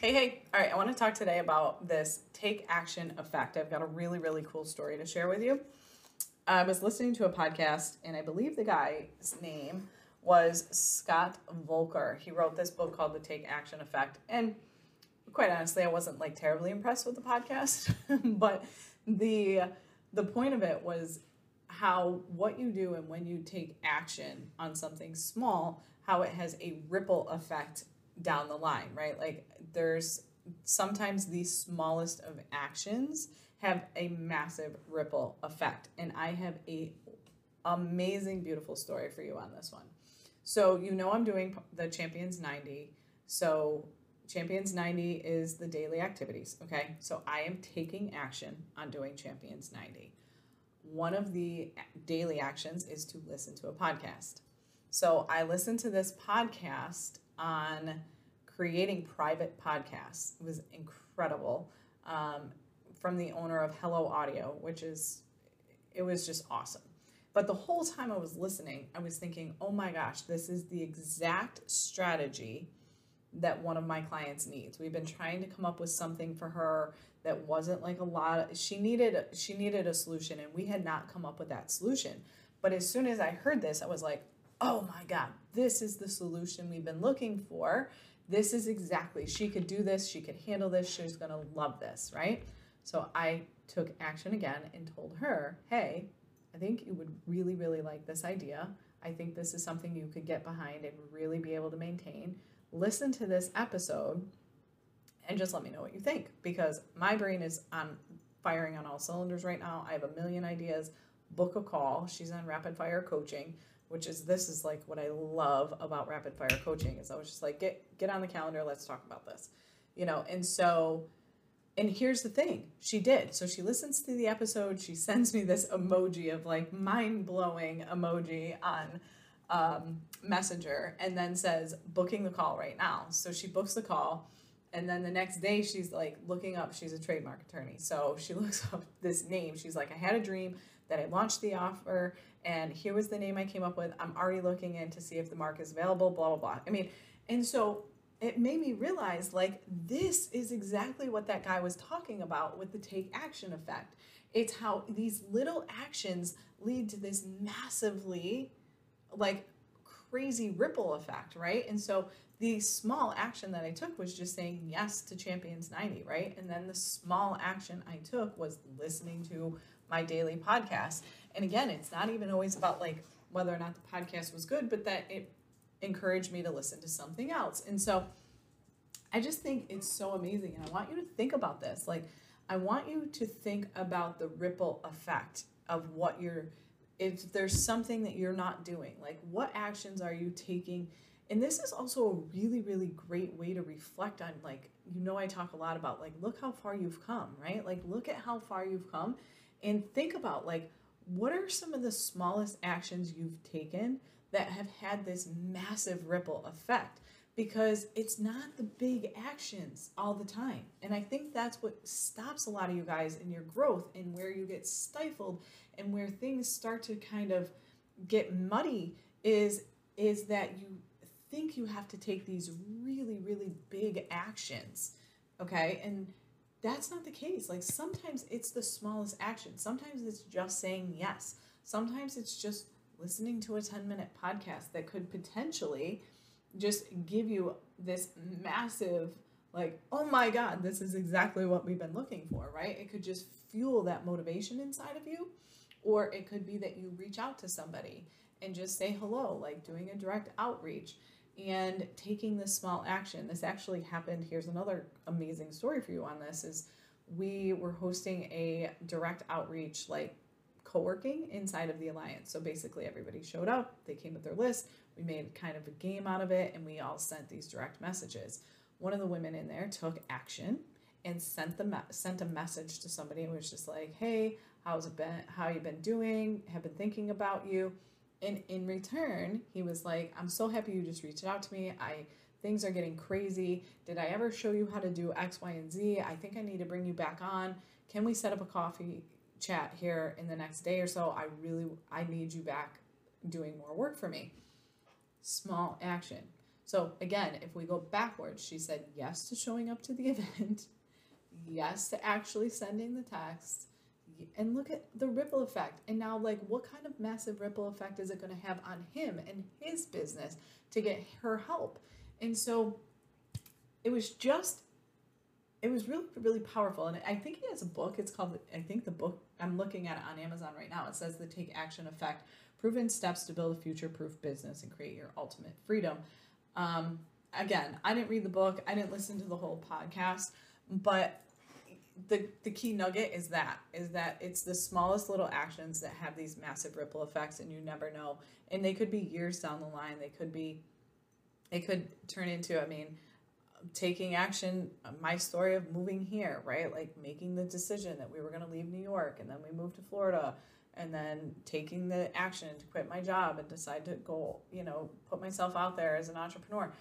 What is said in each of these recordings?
Hey, hey. All right, I want to talk today about this take action effect. I've got a really, really cool story to share with you. I was listening to a podcast, and I believe the guy's name was Scott Voelker. He wrote this book called The Take Action Effect. And quite honestly, I wasn't like terribly impressed with the podcast, but the the point of it was how what you do and when you take action on something small, how it has a ripple effect down the line, right? Like there's sometimes the smallest of actions have a massive ripple effect. And I have a amazing beautiful story for you on this one. So you know I'm doing the Champions 90. So Champions 90 is the daily activities, okay? So I am taking action on doing Champions 90. One of the daily actions is to listen to a podcast. So I listened to this podcast on creating private podcasts. It was incredible um, from the owner of Hello Audio, which is, it was just awesome. But the whole time I was listening, I was thinking, oh my gosh, this is the exact strategy that one of my clients needs. We've been trying to come up with something for her that wasn't like a lot of, she needed she needed a solution and we had not come up with that solution. But as soon as I heard this, I was like, "Oh my god, this is the solution we've been looking for." this is exactly, she could do this, she could handle this, she's gonna love this, right? So I took action again and told her, hey, I think you would really, really like this idea. I think this is something you could get behind and really be able to maintain. Listen to this episode and just let me know what you think because my brain is on firing on all cylinders right now. I have a million ideas. Book a call. She's on rapid fire coaching which is this is like what I love about rapid fire coaching is I was just like get get on the calendar let's talk about this. You know and so and here's the thing she did. So she listens to the episode she sends me this emoji of like mind-blowing emoji on um, messenger and then says booking the call right now. So she books the call and then the next day she's like looking up she's a trademark attorney so she looks up this name she's like i had a dream that i launched the offer and here was the name I came up with. I'm already looking in to see if the mark is available, blah, blah, blah. I mean, and so it made me realize like this is exactly what that guy was talking about with the take action effect. It's how these little actions lead to this massively like crazy ripple effect, right? And so the small action that I took was just saying yes to Champions 90, right? And then the small action I took was listening to my daily podcast. And again, it's not even always about like whether or not the podcast was good, but that it encouraged me to listen to something else. And so I just think it's so amazing. And I want you to think about this. Like, I want you to think about the ripple effect of what you're, if there's something that you're not doing, like what actions are you taking? And this is also a really, really great way to reflect on, like, you know, I talk a lot about, like, look how far you've come, right? Like, look at how far you've come and think about, like, what are some of the smallest actions you've taken that have had this massive ripple effect? Because it's not the big actions all the time. And I think that's what stops a lot of you guys in your growth and where you get stifled and where things start to kind of get muddy is is that you think you have to take these really really big actions okay and that's not the case. Like sometimes it's the smallest action. Sometimes it's just saying yes. Sometimes it's just listening to a 10 minute podcast that could potentially just give you this massive, like, oh my God, this is exactly what we've been looking for, right? It could just fuel that motivation inside of you. Or it could be that you reach out to somebody and just say hello, like doing a direct outreach and taking this small action. This actually happened. Here's another amazing story for you on this is we were hosting a direct outreach like co-working inside of the alliance. So basically everybody showed up, they came with their list, we made kind of a game out of it and we all sent these direct messages. one of the women in there took action and sent the me- sent a message to somebody and was just like, "Hey, how's it been? How you been doing? Have been thinking about you." And in return, he was like, "I'm so happy you just reached out to me. I things are getting crazy. Did I ever show you how to do X, Y, and Z? I think I need to bring you back on. Can we set up a coffee chat here in the next day or so? I really I need you back doing more work for me." Small action. So again, if we go backwards, she said yes to showing up to the event yes to actually sending the text and look at the ripple effect and now like what kind of massive ripple effect is it going to have on him and his business to get her help and so it was just it was really really powerful. And i think he has a book. It's called i think the book i'm looking at it on amazon right now. It says the take action effect proven steps to build a future proof business and create your ultimate freedom. Um, again i didn't read the book. I didn't listen to the whole podcast but the the key nugget is that is that it's the smallest little actions that have these massive ripple effects and you never know. And they could be years down the line. They could be it could turn into i mean taking action uh, my story of moving here right like making the decision that we were going to leave new york and then we moved to florida and then taking the action to quit my job and decide to go you know put myself out there as an entrepreneur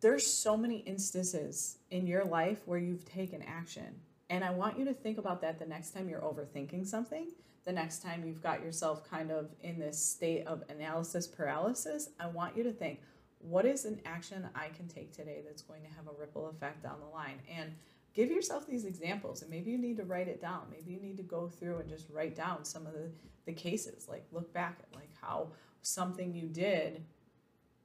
there's so many instances in your life where you've taken action and I want you to think about that the next time you're overthinking something, the next time you've got yourself kind of in this state of analysis paralysis. I want you to think, what is an action I can take today that's going to have a ripple effect down the line? And give yourself these examples. And maybe you need to write it down. Maybe you need to go through and just write down some of the, the cases. Like look back at like how something you did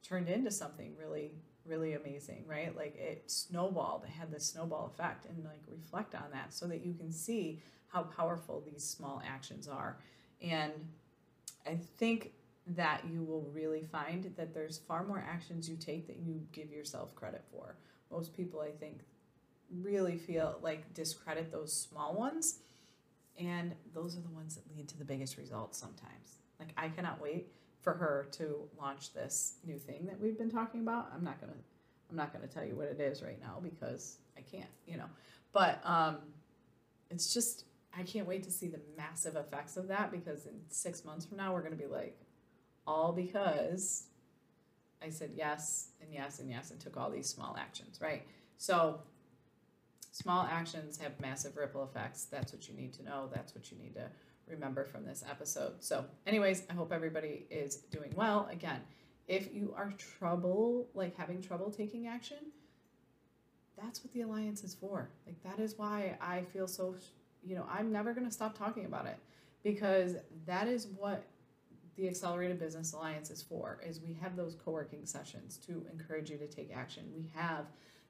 turned into something really really amazing, right? Like it snowballed, it had this snowball effect, and like reflect on that so that you can see how powerful these small actions are. And I think that you will really find that there's far more actions you take that you give yourself credit for. Most people, I think, really feel like discredit those small ones, and those are the ones that lead to the biggest results sometimes. Like, I cannot wait for her to launch this new thing that we've been talking about. I'm not gonna I'm not gonna tell you what it is right now because I can't, you know. But um, it's just I can't wait to see the massive effects of that because in six months from now we're gonna be like, all because I said yes and yes and yes and took all these small actions, right? So small actions have massive ripple effects. That's what you need to know. That's what you need to remember from this episode. So, anyways, I hope everybody is doing well. Again, if you are trouble, like having trouble taking action, that's what the alliance is for. Like that is why I feel so, you know, I'm never going to stop talking about it because that is what the Accelerated Business Alliance is for. Is we have those co-working sessions to encourage you to take action. We have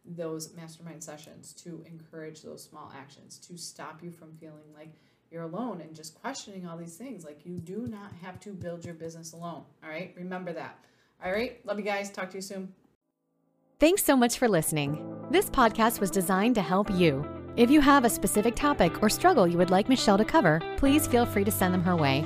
those mastermind sessions to encourage those small actions to stop you from feeling like you're alone and just questioning all these things. Like you do not have to build your business alone. All right. Remember that. All right. Love you guys. Talk to you soon. Thanks so much for listening. This podcast was designed to help you. If you have a specific topic or struggle you would like Michelle to cover, please feel free to send them her way.